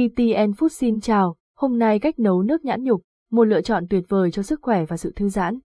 KTN Food xin chào, hôm nay cách nấu nước nhãn nhục, một lựa chọn tuyệt vời cho sức khỏe và sự thư giãn.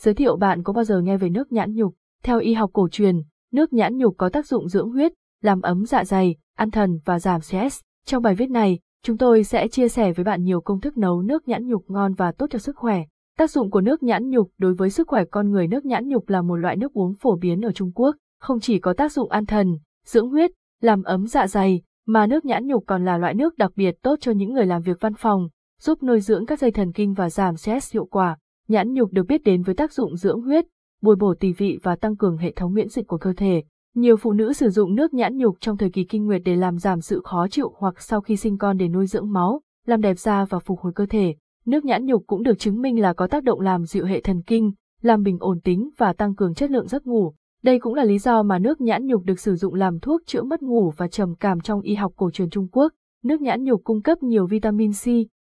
Giới thiệu bạn có bao giờ nghe về nước nhãn nhục? Theo y học cổ truyền, nước nhãn nhục có tác dụng dưỡng huyết, làm ấm dạ dày, an thần và giảm stress. Trong bài viết này, chúng tôi sẽ chia sẻ với bạn nhiều công thức nấu nước nhãn nhục ngon và tốt cho sức khỏe. Tác dụng của nước nhãn nhục đối với sức khỏe con người nước nhãn nhục là một loại nước uống phổ biến ở Trung Quốc, không chỉ có tác dụng an thần, dưỡng huyết, làm ấm dạ dày, mà nước nhãn nhục còn là loại nước đặc biệt tốt cho những người làm việc văn phòng, giúp nuôi dưỡng các dây thần kinh và giảm stress hiệu quả. Nhãn nhục được biết đến với tác dụng dưỡng huyết, bồi bổ tỳ vị và tăng cường hệ thống miễn dịch của cơ thể. Nhiều phụ nữ sử dụng nước nhãn nhục trong thời kỳ kinh nguyệt để làm giảm sự khó chịu hoặc sau khi sinh con để nuôi dưỡng máu, làm đẹp da và phục hồi cơ thể. Nước nhãn nhục cũng được chứng minh là có tác động làm dịu hệ thần kinh, làm bình ổn tính và tăng cường chất lượng giấc ngủ. Đây cũng là lý do mà nước nhãn nhục được sử dụng làm thuốc chữa mất ngủ và trầm cảm trong y học cổ truyền Trung Quốc. Nước nhãn nhục cung cấp nhiều vitamin C,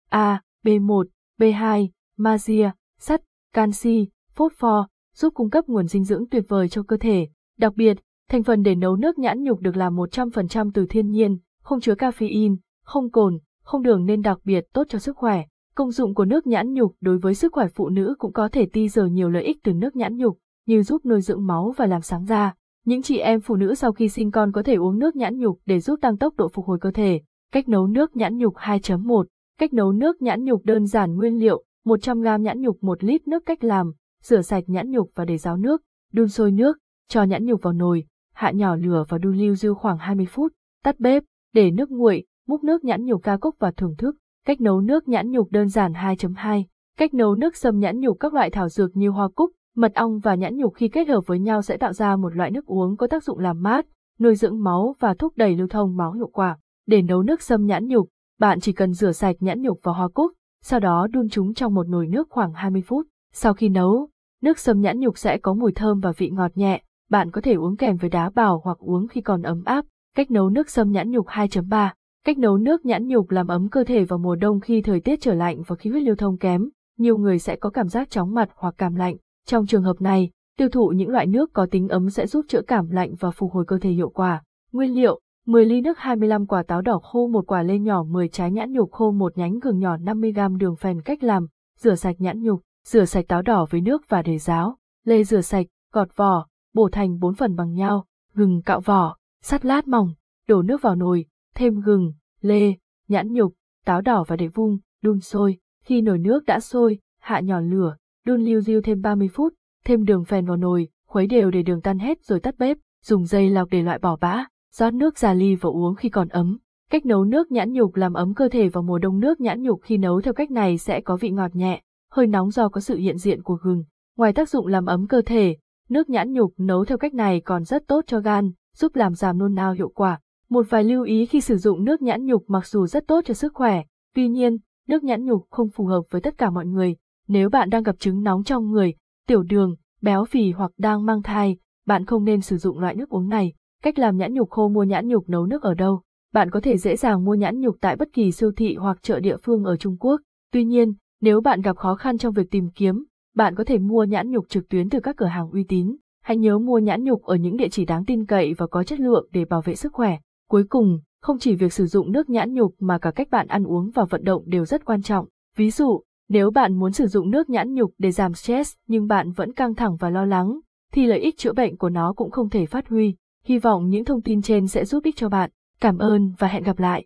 A, B1, B2, magie, sắt, canxi, phosphor, giúp cung cấp nguồn dinh dưỡng tuyệt vời cho cơ thể. Đặc biệt, thành phần để nấu nước nhãn nhục được làm 100% từ thiên nhiên, không chứa caffeine, không cồn, không đường nên đặc biệt tốt cho sức khỏe. Công dụng của nước nhãn nhục đối với sức khỏe phụ nữ cũng có thể ti giờ nhiều lợi ích từ nước nhãn nhục, như giúp nuôi dưỡng máu và làm sáng da. Những chị em phụ nữ sau khi sinh con có thể uống nước nhãn nhục để giúp tăng tốc độ phục hồi cơ thể. Cách nấu nước nhãn nhục 2.1 Cách nấu nước nhãn nhục đơn giản nguyên liệu, 100g nhãn nhục 1 lít nước cách làm, rửa sạch nhãn nhục và để ráo nước, đun sôi nước, cho nhãn nhục vào nồi, hạ nhỏ lửa và đun lưu dư khoảng 20 phút, tắt bếp, để nước nguội, múc nước nhãn nhục ca cốc và thưởng thức. Cách nấu nước nhãn nhục đơn giản 2.2 Cách nấu nước sâm nhãn nhục các loại thảo dược như hoa cúc, mật ong và nhãn nhục khi kết hợp với nhau sẽ tạo ra một loại nước uống có tác dụng làm mát, nuôi dưỡng máu và thúc đẩy lưu thông máu hiệu quả. Để nấu nước sâm nhãn nhục, bạn chỉ cần rửa sạch nhãn nhục và hoa cúc, sau đó đun chúng trong một nồi nước khoảng 20 phút. Sau khi nấu, nước sâm nhãn nhục sẽ có mùi thơm và vị ngọt nhẹ, bạn có thể uống kèm với đá bào hoặc uống khi còn ấm áp. Cách nấu nước sâm nhãn nhục 2.3 Cách nấu nước nhãn nhục làm ấm cơ thể vào mùa đông khi thời tiết trở lạnh và khí huyết lưu thông kém, nhiều người sẽ có cảm giác chóng mặt hoặc cảm lạnh. Trong trường hợp này, tiêu thụ những loại nước có tính ấm sẽ giúp chữa cảm lạnh và phục hồi cơ thể hiệu quả. Nguyên liệu 10 ly nước 25 quả táo đỏ khô một quả lê nhỏ 10 trái nhãn nhục khô một nhánh gừng nhỏ 50g đường phèn cách làm, rửa sạch nhãn nhục, rửa sạch táo đỏ với nước và để ráo, lê rửa sạch, gọt vỏ, bổ thành 4 phần bằng nhau, gừng cạo vỏ, sắt lát mỏng, đổ nước vào nồi, thêm gừng, lê, nhãn nhục, táo đỏ và để vung, đun sôi. Khi nồi nước đã sôi, hạ nhỏ lửa, đun liu riu thêm 30 phút, thêm đường phèn vào nồi, khuấy đều để đường tan hết rồi tắt bếp, dùng dây lọc để loại bỏ bã, rót nước ra ly và uống khi còn ấm. Cách nấu nước nhãn nhục làm ấm cơ thể vào mùa đông nước nhãn nhục khi nấu theo cách này sẽ có vị ngọt nhẹ, hơi nóng do có sự hiện diện của gừng. Ngoài tác dụng làm ấm cơ thể, nước nhãn nhục nấu theo cách này còn rất tốt cho gan, giúp làm giảm nôn nao hiệu quả. Một vài lưu ý khi sử dụng nước nhãn nhục mặc dù rất tốt cho sức khỏe, tuy nhiên, nước nhãn nhục không phù hợp với tất cả mọi người. Nếu bạn đang gặp chứng nóng trong người, tiểu đường, béo phì hoặc đang mang thai, bạn không nên sử dụng loại nước uống này. Cách làm nhãn nhục khô mua nhãn nhục nấu nước ở đâu? Bạn có thể dễ dàng mua nhãn nhục tại bất kỳ siêu thị hoặc chợ địa phương ở Trung Quốc. Tuy nhiên, nếu bạn gặp khó khăn trong việc tìm kiếm, bạn có thể mua nhãn nhục trực tuyến từ các cửa hàng uy tín. Hãy nhớ mua nhãn nhục ở những địa chỉ đáng tin cậy và có chất lượng để bảo vệ sức khỏe. Cuối cùng, không chỉ việc sử dụng nước nhãn nhục mà cả cách bạn ăn uống và vận động đều rất quan trọng. Ví dụ, nếu bạn muốn sử dụng nước nhãn nhục để giảm stress nhưng bạn vẫn căng thẳng và lo lắng, thì lợi ích chữa bệnh của nó cũng không thể phát huy. Hy vọng những thông tin trên sẽ giúp ích cho bạn. Cảm ơn và hẹn gặp lại.